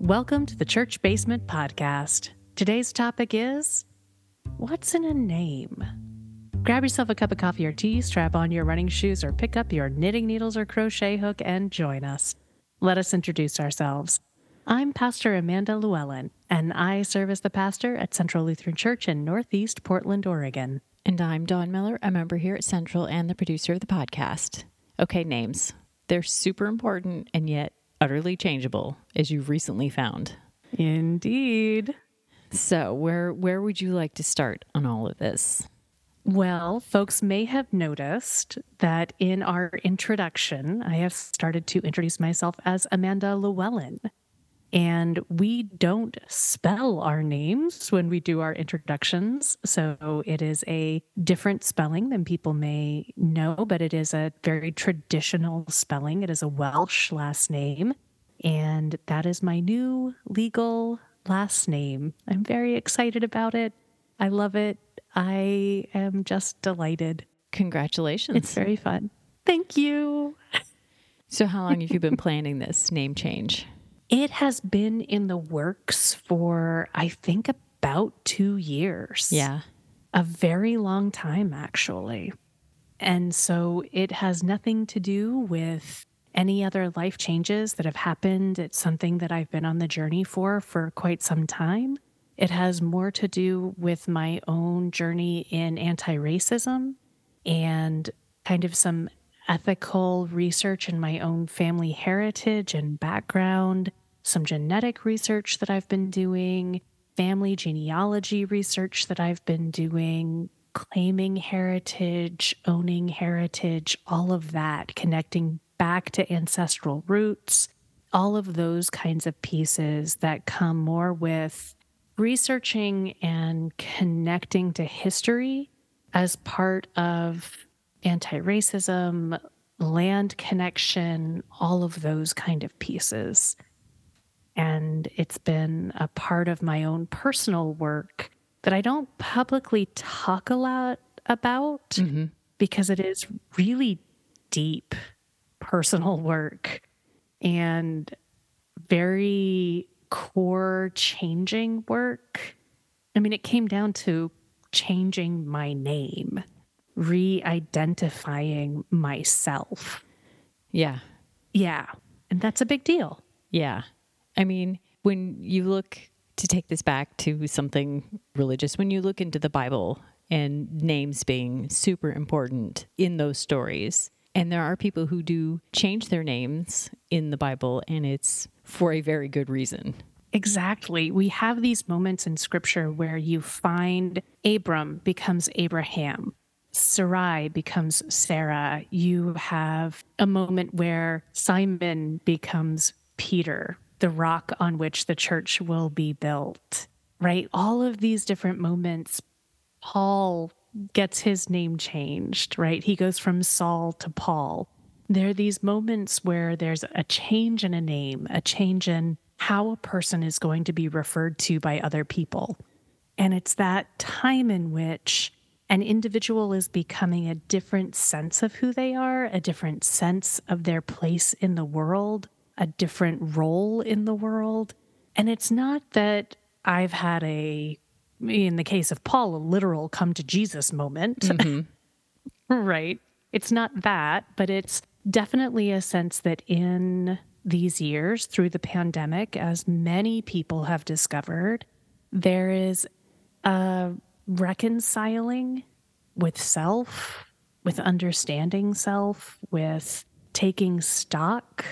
Welcome to the Church Basement Podcast. Today's topic is What's in a name? Grab yourself a cup of coffee or tea, strap on your running shoes, or pick up your knitting needles or crochet hook and join us. Let us introduce ourselves. I'm Pastor Amanda Llewellyn, and I serve as the pastor at Central Lutheran Church in Northeast Portland, Oregon. And I'm Dawn Miller, a member here at Central and the producer of the podcast. Okay, names. They're super important and yet utterly changeable, as you've recently found. Indeed. So, where where would you like to start on all of this? Well, folks may have noticed that in our introduction, I have started to introduce myself as Amanda Llewellyn. And we don't spell our names when we do our introductions. So it is a different spelling than people may know, but it is a very traditional spelling. It is a Welsh last name. And that is my new legal last name. I'm very excited about it. I love it. I am just delighted. Congratulations. It's very fun. Thank you. So, how long have you been planning this name change? It has been in the works for, I think, about two years. Yeah. A very long time, actually. And so it has nothing to do with any other life changes that have happened. It's something that I've been on the journey for for quite some time. It has more to do with my own journey in anti racism and kind of some ethical research in my own family heritage and background, some genetic research that I've been doing, family genealogy research that I've been doing, claiming heritage, owning heritage, all of that, connecting back to ancestral roots, all of those kinds of pieces that come more with researching and connecting to history as part of anti racism, land connection, all of those kind of pieces. And it's been a part of my own personal work that I don't publicly talk a lot about mm-hmm. because it is really deep personal work and very core changing work. I mean, it came down to changing my name, re identifying myself. Yeah. Yeah. And that's a big deal. Yeah. I mean, when you look to take this back to something religious, when you look into the Bible and names being super important in those stories, and there are people who do change their names in the Bible, and it's for a very good reason. Exactly. We have these moments in scripture where you find Abram becomes Abraham, Sarai becomes Sarah. You have a moment where Simon becomes Peter, the rock on which the church will be built, right? All of these different moments, Paul gets his name changed, right? He goes from Saul to Paul. There are these moments where there's a change in a name, a change in how a person is going to be referred to by other people. And it's that time in which an individual is becoming a different sense of who they are, a different sense of their place in the world, a different role in the world. And it's not that I've had a in the case of Paul, a literal come to Jesus moment. Mm-hmm. right. It's not that, but it's definitely a sense that in these years through the pandemic, as many people have discovered, there is a reconciling with self, with understanding self, with taking stock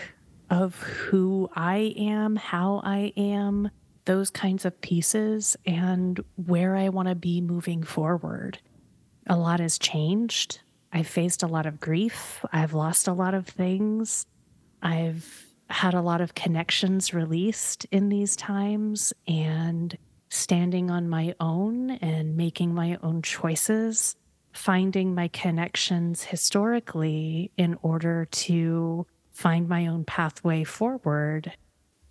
of who I am, how I am, those kinds of pieces and where I want to be moving forward. A lot has changed. I've faced a lot of grief. I've lost a lot of things. I've had a lot of connections released in these times and standing on my own and making my own choices, finding my connections historically in order to find my own pathway forward.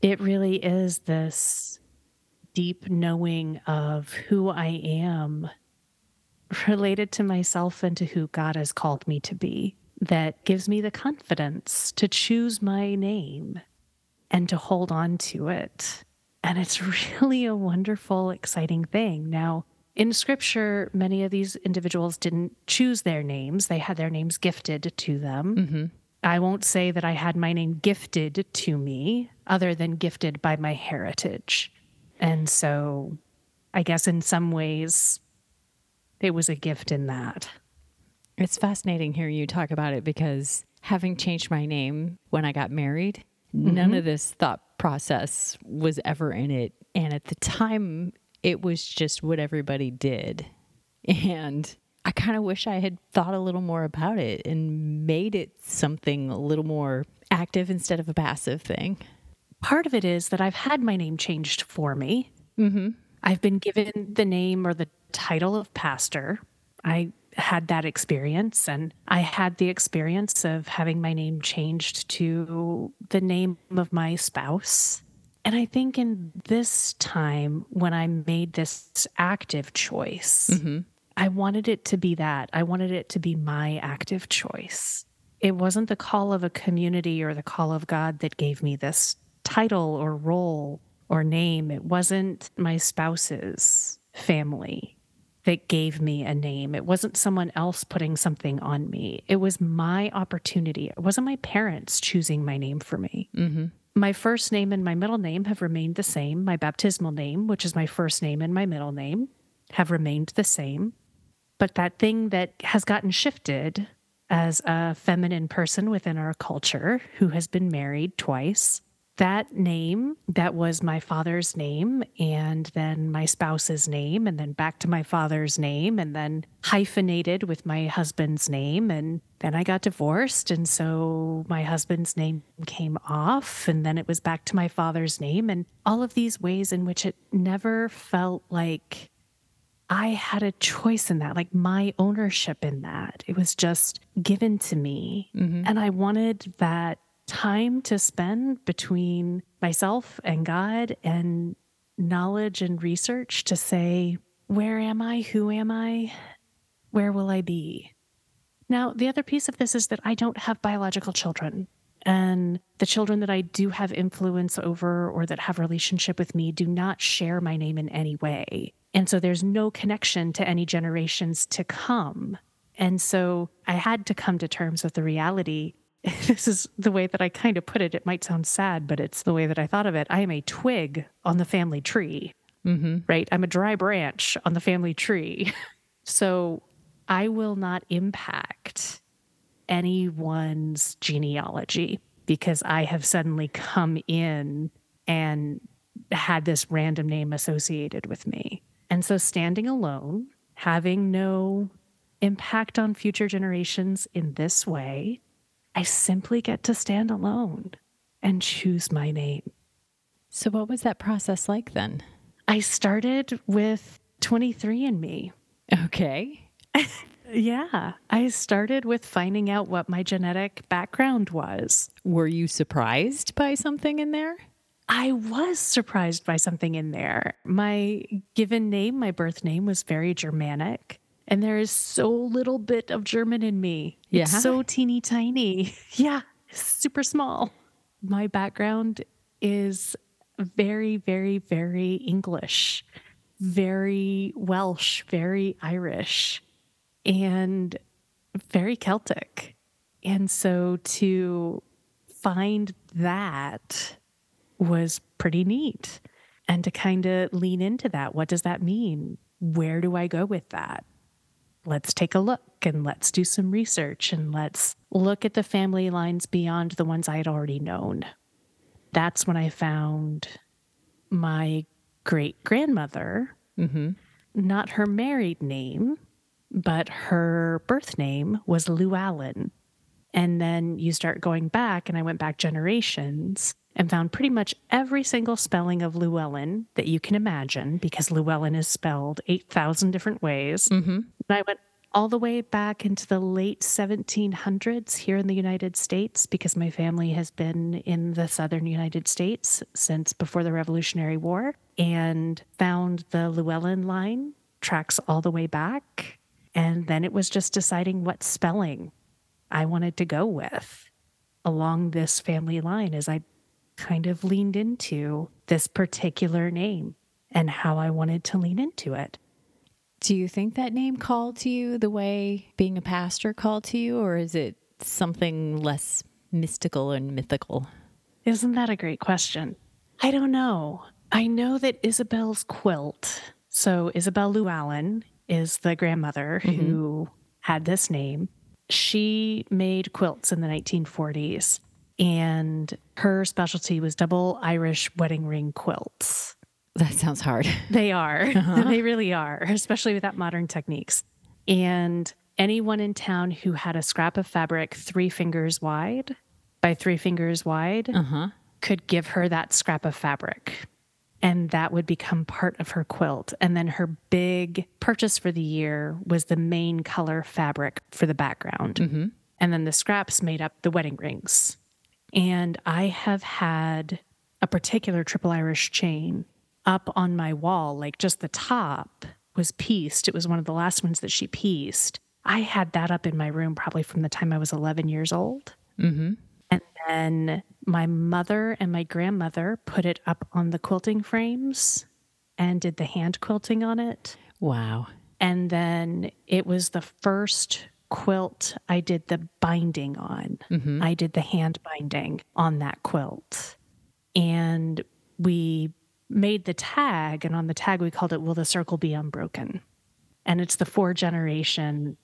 It really is this deep knowing of who I am related to myself and to who God has called me to be that gives me the confidence to choose my name and to hold on to it And it's really a wonderful, exciting thing. Now, in scripture, many of these individuals didn't choose their names, they had their names gifted to them. Mm-hmm. I won't say that I had my name gifted to me, other than gifted by my heritage. And so I guess in some ways, it was a gift in that. It's fascinating hearing you talk about it because having changed my name when I got married, mm-hmm. none of this thought process was ever in it. And at the time, it was just what everybody did. And I kind of wish I had thought a little more about it and made it something a little more active instead of a passive thing. Part of it is that I've had my name changed for me. Mm-hmm. I've been given the name or the title of pastor. I had that experience and I had the experience of having my name changed to the name of my spouse. And I think in this time when I made this active choice, mm-hmm. I wanted it to be that. I wanted it to be my active choice. It wasn't the call of a community or the call of God that gave me this title or role or name. It wasn't my spouse's family that gave me a name. It wasn't someone else putting something on me. It was my opportunity. It wasn't my parents choosing my name for me. Mm-hmm. My first name and my middle name have remained the same. My baptismal name, which is my first name and my middle name, have remained the same. But that thing that has gotten shifted as a feminine person within our culture who has been married twice that name that was my father's name and then my spouse's name and then back to my father's name and then hyphenated with my husband's name and then I got divorced and so my husband's name came off and then it was back to my father's name. And all of these ways in which it never felt like I had a choice in that, like my ownership in that. It was just given to me. Mm-hmm. And I wanted that time to spend between myself and God and knowledge and research to say, where am I? Who am I? Where will I be? Now, the other piece of this is that I don't have biological children. And the children that I do have influence over or that have relationship with me do not share my name in any way. And so there's no connection to any generations to come. And so I had to come to terms with the reality this is the way that I kind of put it. It might sound sad, but it's the way that I thought of it. I am a twig on the family tree, mm-hmm. right? I'm a dry branch on the family tree. so I will not impact anyone's genealogy because I have suddenly come in and had this random name associated with me. And so standing alone, having no impact on future generations in this way, I simply get to stand alone and choose my name. So, what was that process like then? I started with 23andMe. Okay. Yeah. I started with finding out what my genetic background was. Were you surprised by something in there? I was surprised by something in there. My given name, my birth name, was very Germanic and there is so little bit of German in me. Yeah. It's so teeny tiny. Yeah, super small. My background is very, very, very English, very Welsh, very Irish, and very Celtic. And so to find that was pretty neat. And to kind of lean into that, what does that mean? Where do I go with that? let's take a look and let's do some research and let's look at the family lines beyond the ones I had already known. That's when I found my great grandmother, mm-hmm. not her married name, but her birth name was Llewellyn. And then you start going back, and I went back generations and found pretty much every single spelling of Llewellyn that you can imagine because Llewellyn is spelled 8,000 different ways. Mm-hmm. I went all the way back into the late 1700s here in the United States because my family has been in the southern United States since before the Revolutionary War and found the Llewellyn line tracks all the way back. And then it was just deciding what spelling I wanted to go with along this family line as I kind of leaned into this particular name and how I wanted to lean into it. Do you think that name called to you the way being a pastor called to you, or is it something less mystical and mythical? Isn't that a great question? I don't know. I know that Isabel's quilt, so Isabel Llewellyn is the grandmother mm-hmm. who had this name. She made quilts in the 1940s, and her specialty was double Irish wedding ring quilts. That sounds hard. They are. Uh-huh. they really are, especially without modern techniques. And anyone in town who had a scrap of fabric three fingers wide by three fingers wide uh-huh. could give her that scrap of fabric. And that would become part of her quilt. And then her big purchase for the year was the main color fabric for the background. Mm-hmm. And then the scraps made up the wedding rings. And I have had a particular triple Irish chain up on my wall, like just the top was pieced. It was one of the last ones that she pieced. I had that up in my room probably from the time I was 11 years old. Mm-hmm. And then my mother and my grandmother put it up on the quilting frames and did the hand quilting on it. Wow. And then it was the first quilt I did the binding on. Mm-hmm. I did the hand binding on that quilt. And we made the tag, and on the tag we called it Will the Circle Be Unbroken? And it's the four generation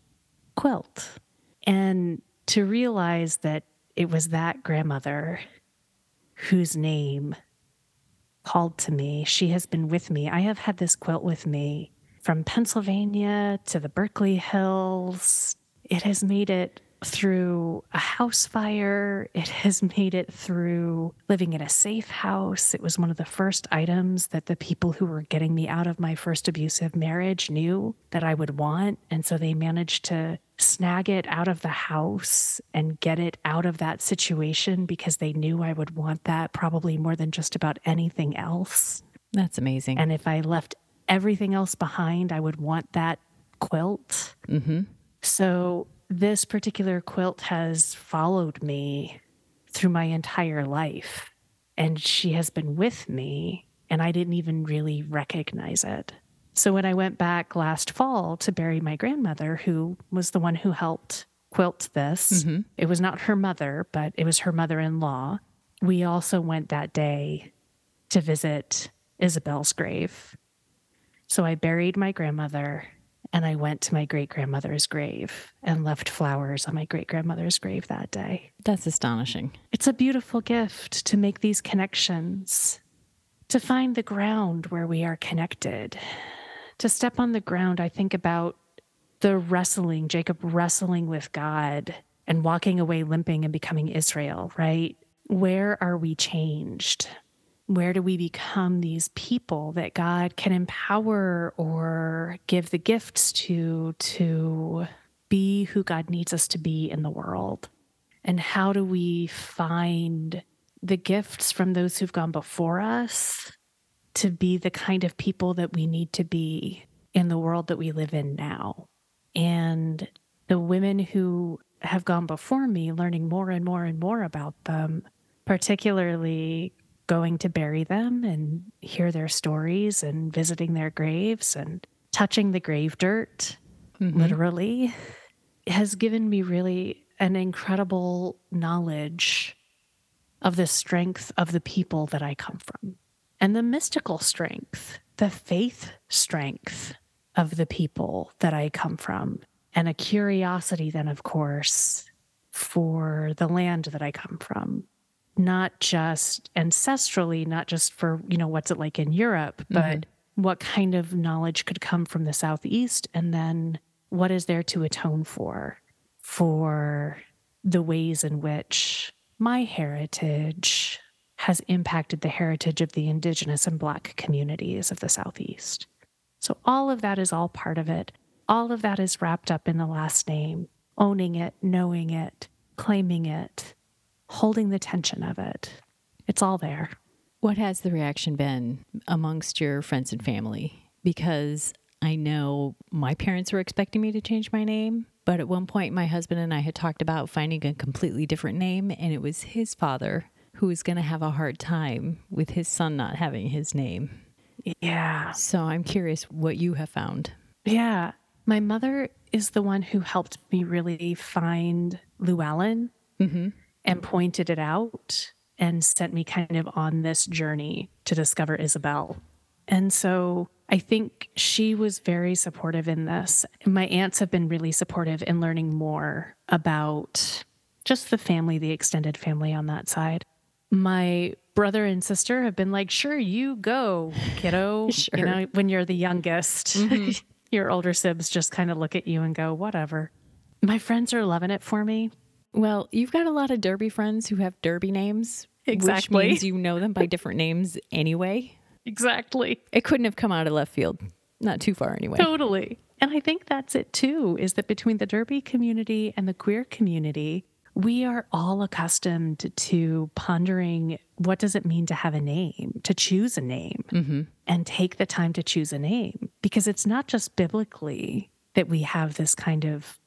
quilt. And to realize that it was that grandmother whose name called to me, she has been with me. I have had this quilt with me from Pennsylvania to the Berkeley Hills. It has made it through a house fire. It has made it through living in a safe house. It was one of the first items that the people who were getting me out of my first abusive marriage knew that I would want. And so they managed to snag it out of the house and get it out of that situation because they knew I would want that probably more than just about anything else. That's amazing. And if I left everything else behind, I would want that quilt. Mm-hmm. So this particular quilt has followed me through my entire life. And she has been with me, and I didn't even really recognize it. So when I went back last fall to bury my grandmother, who was the one who helped quilt this, mm-hmm. it was not her mother, but it was her mother in law. We also went that day to visit Isabel's grave. So I buried my grandmother and I went to my great grandmother's grave and left flowers on my great grandmother's grave that day. That's astonishing. It's a beautiful gift to make these connections, to find the ground where we are connected. To step on the ground, I think about the wrestling, Jacob wrestling with God and walking away limping and becoming Israel, right? Where are we changed? Where do we become these people that God can empower or give the gifts to to be who God needs us to be in the world? And how do we find the gifts from those who've gone before us to be the kind of people that we need to be in the world that we live in now? And the women who have gone before me, learning more and more and more about them, particularly going to bury them and hear their stories and visiting their graves and touching the grave dirt, mm-hmm. literally, has given me really an incredible knowledge of the strength of the people that I come from and the mystical strength, the faith strength of the people that I come from, and a curiosity, then, of course, for the land that I come from not just ancestrally, not just for, you know, what's it like in Europe, but mm-hmm. what kind of knowledge could come from the Southeast? And then what is there to atone for, for the ways in which my heritage has impacted the heritage of the indigenous and black communities of the Southeast. So all of that is all part of it. All of that is wrapped up in the last name, owning it, knowing it, claiming it, holding the tension of it. It's all there. What has the reaction been amongst your friends and family? Because I know my parents were expecting me to change my name, but at one point my husband and I had talked about finding a completely different name, and it was his father who is going to have a hard time with his son not having his name. Yeah. So I'm curious what you have found. Yeah. My mother is the one who helped me really find Llewellyn Mm-hmm. And pointed it out and sent me kind of on this journey to discover Isabel. And so I think she was very supportive in this. My aunts have been really supportive in learning more about just the family, the extended family on that side. My brother and sister have been like, sure, you go, kiddo. Sure. You know, when you're the youngest, mm-hmm. your older sibs just kind of look at you and go, whatever. My friends are loving it for me. Well, you've got a lot of Derby friends who have Derby names. Exactly. Which means you know them by different names anyway. Exactly. It couldn't have come out of left field. Not too far anyway. Totally. And I think that's it too, is that between the Derby community and the queer community, we are all accustomed to pondering what does it mean to have a name, to choose a name, mm-hmm. and take the time to choose a name. Because it's not just biblically that we have this kind of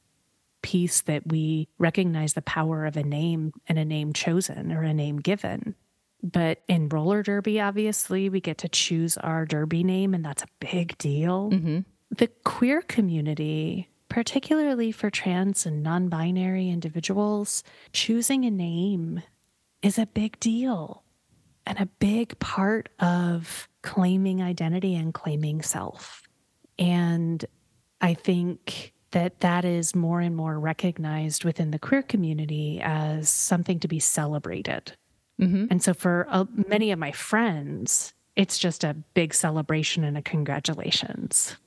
piece that we recognize the power of a name and a name chosen or a name given. But in roller derby, obviously, we get to choose our derby name, and that's a big deal. Mm-hmm. The queer community, particularly for trans and non binary individuals, choosing a name is a big deal and a big part of claiming identity and claiming self. And I think that that is more and more recognized within the queer community as something to be celebrated. And so for uh, many of my friends, it's just a big celebration and a congratulations.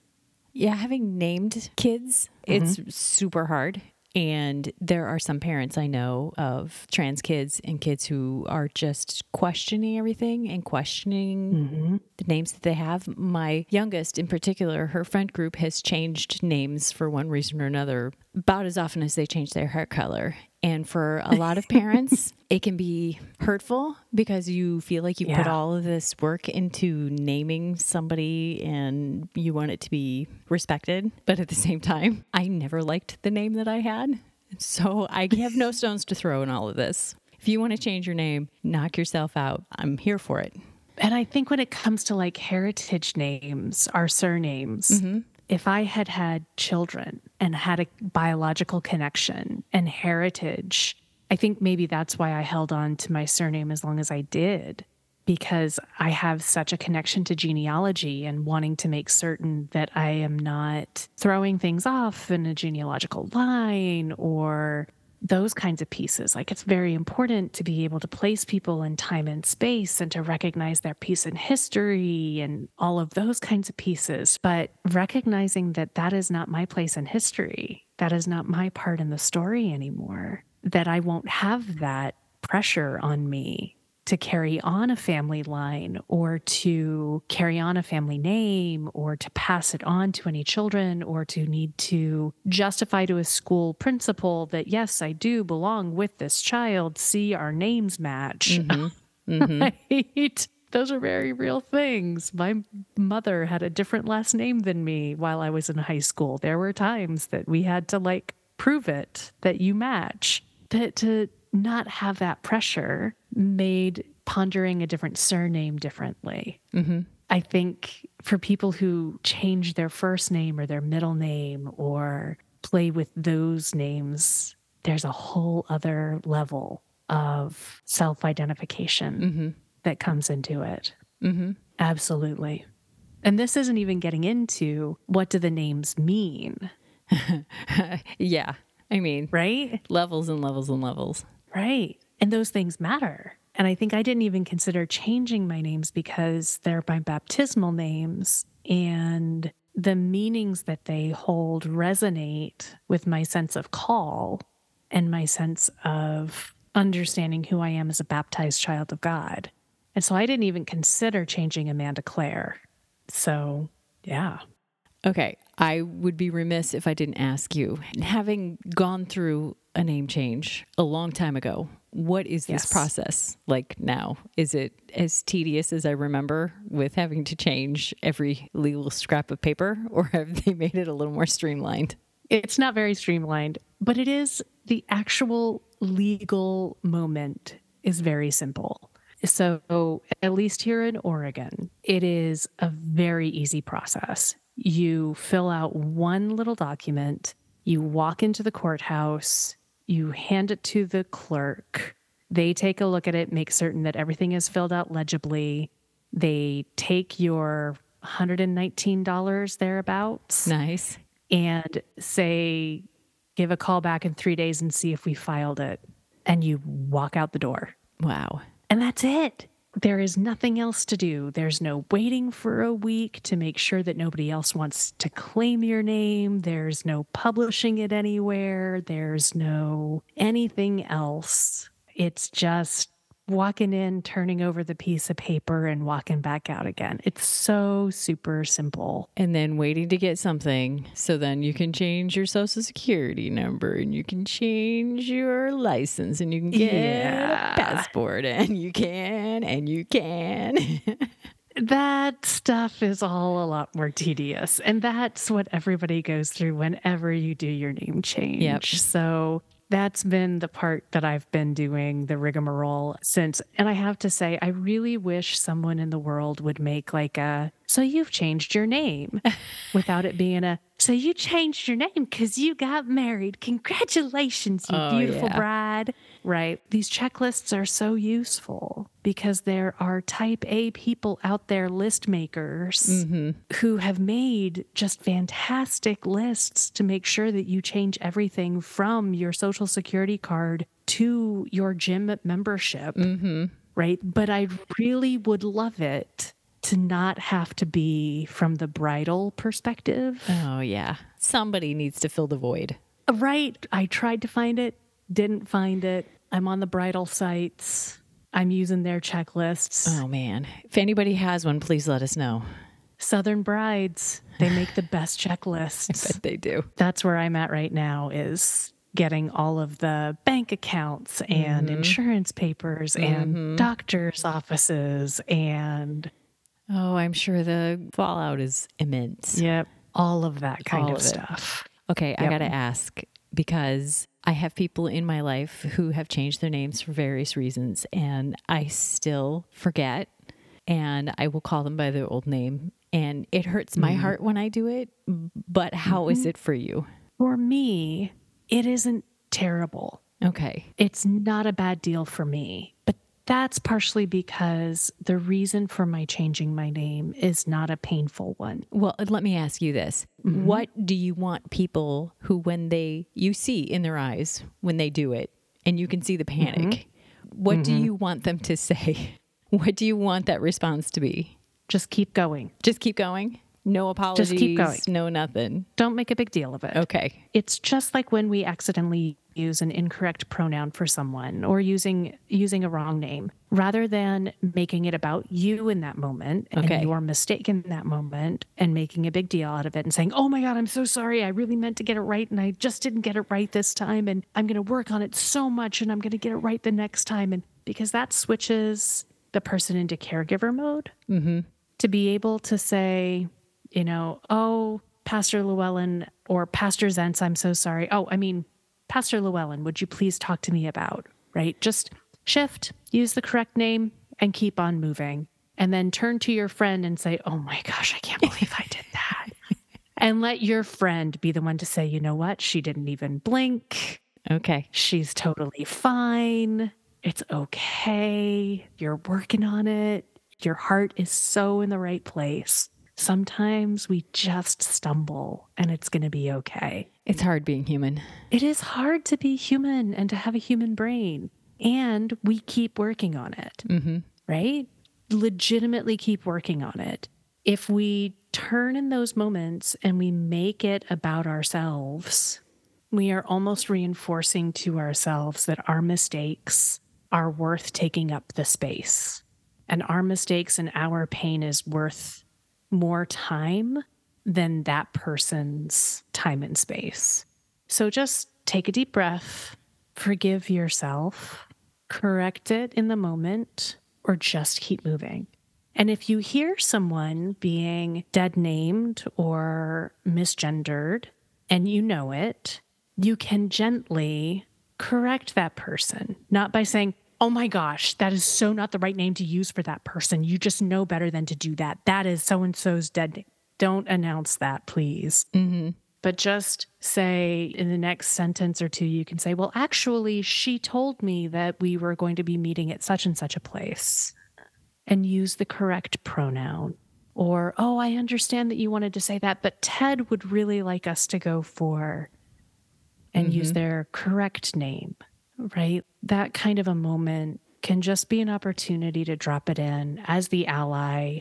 Yeah, having named kids, it's super hard. And there are some parents I know of trans kids and kids who are just questioning everything and questioning mm-hmm. the names that they have. My youngest, in particular, her friend group has changed names for one reason or another about as often as they change their hair color. And for a lot of parents, it can be hurtful because you feel like you put all of this work into naming somebody and you want it to be respected. But at the same time, I never liked the name that I had. So I have no stones to throw in all of this. If you want to change your name, knock yourself out. I'm here for it. And I think when it comes to like heritage names, our surnames, mm-hmm. If I had had children and had a biological connection and heritage, I think maybe that's why I held on to my surname as long as I did, because I have such a connection to genealogy and wanting to make certain that I am not throwing things off in a genealogical line or those kinds of pieces. Like it's very important to be able to place people in time and space and to recognize their piece in history and all of those kinds of pieces. But recognizing that that is not my place in history, that is not my part in the story anymore, that I won't have that pressure on me to carry on a family line or to carry on a family name or to pass it on to any children or to need to justify to a school principal that, yes, I do belong with this child. See, our names match. Mm-hmm. Mm-hmm. right? Those are very real things. My mother had a different last name than me while I was in high school. There were times that we had to like prove it that you match. That to not have that pressure made pondering a different surname differently. Mm-hmm. I think for people who change their first name or their middle name or play with those names, there's a whole other level of self identification mm-hmm. that comes into it. Mm-hmm. Absolutely. And this isn't even getting into what do the names mean, Yeah. I mean, right? levels and levels and levels. Right. And those things matter. And I think I didn't even consider changing my names because they're my baptismal names and the meanings that they hold resonate with my sense of call and my sense of understanding who I am as a baptized child of God. And so I didn't even consider changing Amanda Claire. So, yeah. Okay. I would be remiss if I didn't ask you, having gone through a name change a long time ago, what is this Yes. process like now? Is it as tedious as I remember with having to change every legal scrap of paper, or have they made it a little more streamlined? It's not very streamlined, but it is the actual legal moment is very simple. So, at least here in Oregon, it is a very easy process. You fill out one little document, you walk into the courthouse, you hand it to the clerk. They take a look at it, make certain that everything is filled out legibly. They take your $119 thereabouts. Nice. And say, give a call back in three days and see if we filed it. And you walk out the door. Wow. And that's it. There is nothing else to do. There's no waiting for a week to make sure that nobody else wants to claim your name. There's no publishing it anywhere. There's no anything else. It's just walking in, turning over the piece of paper, and walking back out again. It's so super simple. And then waiting to get something. So then you can change your social security number and you can change your license and you can get Yeah. a passport and you can and you can. That stuff is all a lot more tedious. And that's what everybody goes through whenever you do your name change. Yep. So that's been the part that I've been doing the rigmarole since. And I have to say, I really wish someone in the world would make like a, so you've changed your name without it being a, so you changed your name because you got married. Congratulations, you Oh, beautiful yeah. bride. Right. These checklists are so useful because there are type A people out there, list makers, Mm-hmm. who have made just fantastic lists to make sure that you change everything from your social security card to your gym membership. mm-hmm. Right. But I really would love it to not have to be from the bridal perspective. Oh, yeah. Somebody needs to fill the void. Right. I tried to find it, didn't find it. I'm on the bridal sites. I'm using their checklists. Oh, man. If anybody has one, please let us know. Southern brides, they make the best checklists. But they do. That's where I'm at right now is getting all of the bank accounts and Mm-hmm. insurance papers and doctors' offices and Oh, I'm sure the fallout is immense. yep, all of that kind All of, of stuff. Okay, I got to ask because I have people in my life who have changed their names for various reasons, and I still forget, and I will call them by their old name. And it hurts my mm-hmm. heart when I do it. But how is mm-hmm. it for you? For me, it isn't terrible. Okay. it's not a bad deal for me. But that's partially because the reason for my changing my name is not a painful one. Well, let me ask you this. Mm-hmm. What do you want people who, when they, you see in their eyes when they do it and you can see the mm-hmm. panic, what do mm-hmm. you want them to say? What do you want that response to be? Just keep going. Just keep going? No apologies? Just keep going. No nothing? Don't make a big deal of it. Okay. It's just like when we accidentally use an incorrect pronoun for someone or using using a wrong name rather than making it about you in that moment Okay. and your mistake in that moment and making a big deal out of it and saying, "Oh my god, I'm so sorry. I really meant to get it right and I just didn't get it right this time and I'm going to work on it so much and I'm going to get it right the next time." And because that switches the person into caregiver mode mm-hmm. to be able to say, you know, oh, Pastor Llewellyn or Pastor Zentz, I'm so sorry. Oh, I mean, Pastor Llewellyn, would you please talk to me about, right? Just shift, use the correct name, and keep on moving. And then turn to your friend and say, oh my gosh, I can't believe I did that. and let your friend be the one to say, you know what? She didn't even blink. Okay. She's totally fine. It's okay. You're working on it. Your heart is so in the right place. Sometimes we just stumble and it's going to be okay. It's hard being human. It is hard to be human and to have a human brain. And we keep working on it, Mm-hmm. right? Legitimately keep working on it. If we turn in those moments and we make it about ourselves, we are almost reinforcing to ourselves that our mistakes are worth taking up the space. And our mistakes and our pain is worth more time than that person's time and space. So just take a deep breath, forgive yourself, correct it in the moment, or just keep moving. And if you hear someone being dead named or misgendered and you know it, you can gently correct that person, not by saying, oh my gosh, that is so not the right name to use for that person. You just know better than to do that. That is so and so's dead name. Don't announce that, please. Mm-hmm. But just say in the next sentence or two, you can say, well, actually, she told me that we were going to be meeting at such and such a place and use the correct pronoun. Or, oh, I understand that you wanted to say that, but Ted would really like us to go for and mm-hmm. use their correct name, right? That kind of a moment can just be an opportunity to drop it in as the ally,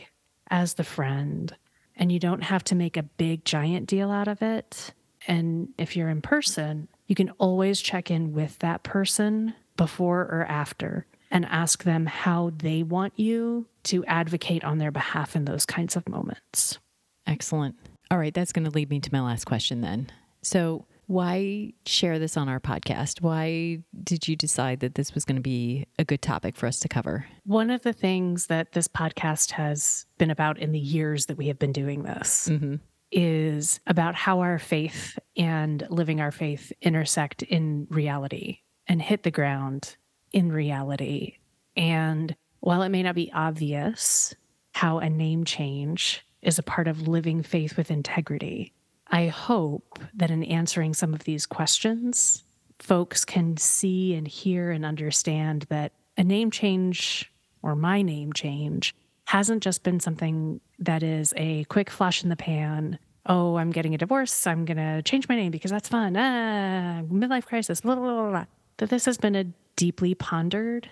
as the friend, and you don't have to make a big giant deal out of it. And if you're in person, you can always check in with that person before or after and ask them how they want you to advocate on their behalf in those kinds of moments. Excellent. All right, that's going to lead me to my last question then. So, why share this on our podcast? Why did you decide that this was going to be a good topic for us to cover? One of the things that this podcast has been about in the years that we have been doing this mm-hmm. is about how our faith and living our faith intersect in reality and hit the ground in reality. And while it may not be obvious how a name change is a part of living faith with integrity, I hope that in answering some of these questions, folks can see and hear and understand that a name change or my name change hasn't just been something that is a quick flash in the pan. Oh, I'm getting a divorce. I'm going to change my name because that's fun. Ah, midlife crisis. Blah, blah, blah, blah. That this has been a deeply pondered,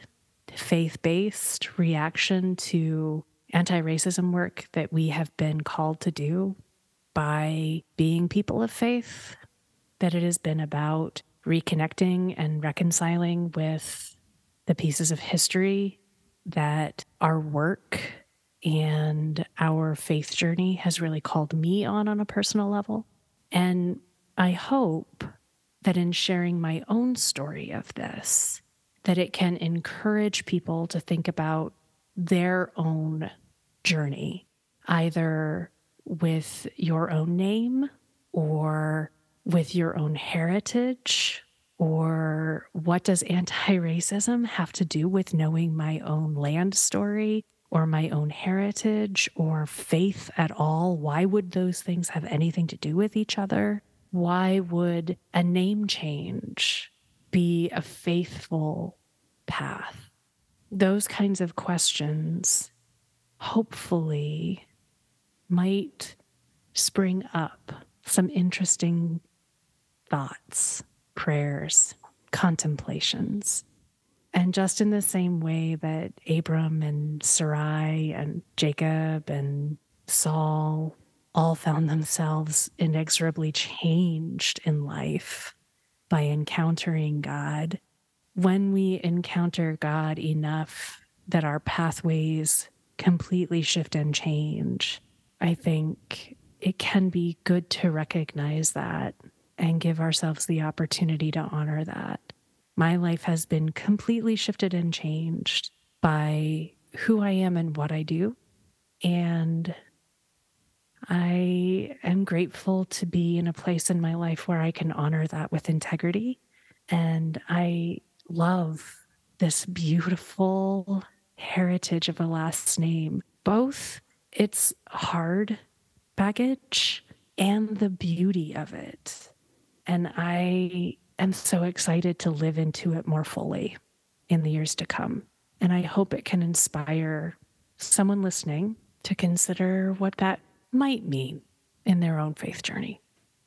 faith based reaction to anti racism work that we have been called to do by being people of faith, that it has been about reconnecting and reconciling with the pieces of history that our work and our faith journey has really called me on on a personal level. And I hope that in sharing my own story of this, that it can encourage people to think about their own journey, either with your own name or with your own heritage? Or what does anti racism have to do with knowing my own land story or my own heritage or faith at all? Why would those things have anything to do with each other? Why would a name change be a faithful path? Those kinds of questions, hopefully, might spring up some interesting thoughts, prayers, contemplations. And just in the same way that Abram and Sarai and Jacob and Saul all found themselves inexorably changed in life by encountering God, when we encounter God enough that our pathways completely shift and change, I think it can be good to recognize that and give ourselves the opportunity to honor that. My life has been completely shifted and changed by who I am and what I do. And I am grateful to be in a place in my life where I can honor that with integrity. And I love this beautiful heritage of a last name, both its hard baggage and the beauty of it. And I am so excited to live into it more fully in the years to come. And I hope it can inspire someone listening to consider what that might mean in their own faith journey.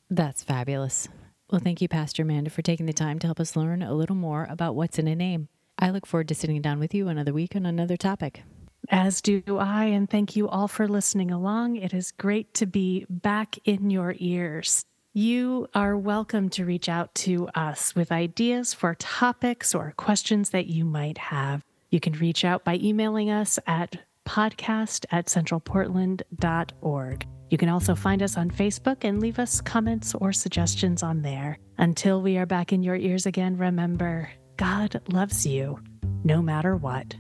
That's fabulous. Well, thank you, Pastor Amanda, for taking the time to help us learn a little more about what's in a name. I look forward to sitting down with you another week on another topic. As do I, and thank you all for listening along. It is great to be back in your ears. You are welcome to reach out to us with ideas for topics or questions that you might have. You can reach out by emailing us at podcast at centralportland.org. You can also find us on Facebook and leave us comments or suggestions on there. Until we are back in your ears again, remember God loves you no matter what.